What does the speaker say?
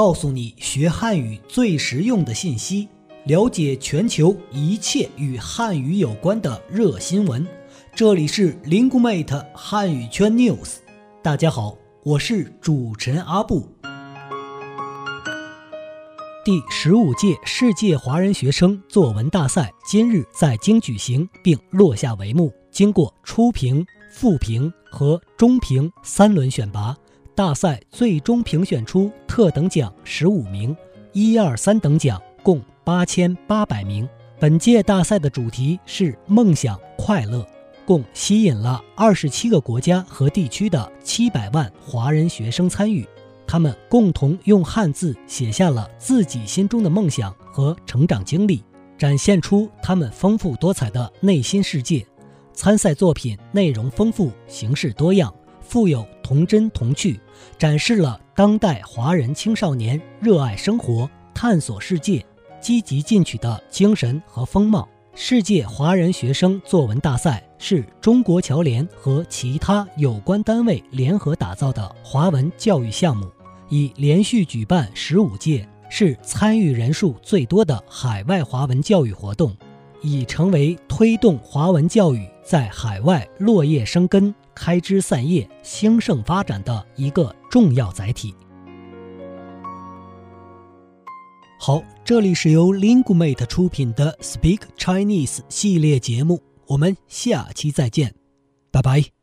告诉你学汉语最实用的信息，了解全球一切与汉语有关的热新闻。这里是 Linguemate 汉语圈 News。大家好，我是主持人阿布。第十五届世界华人学生作文大赛今日在京举行，并落下帷幕。经过初评、复评和中评三轮选拔。大赛最终评选出特等奖十五名，一二三等奖共八千八百名。本届大赛的主题是梦想快乐，共吸引了二十七个国家和地区的七百万华人学生参与。他们共同用汉字写下了自己心中的梦想和成长经历，展现出他们丰富多彩的内心世界。参赛作品内容丰富，形式多样。富有童真童趣，展示了当代华人青少年热爱生活、探索世界、积极进取的精神和风貌。世界华人学生作文大赛是中国侨联和其他有关单位联合打造的华文教育项目，已连续举办十五届，是参与人数最多的海外华文教育活动，已成为推动华文教育在海外落叶生根。开枝散叶、兴盛发展的一个重要载体。好，这里是由 Lingumate 出品的 Speak Chinese 系列节目，我们下期再见，拜拜。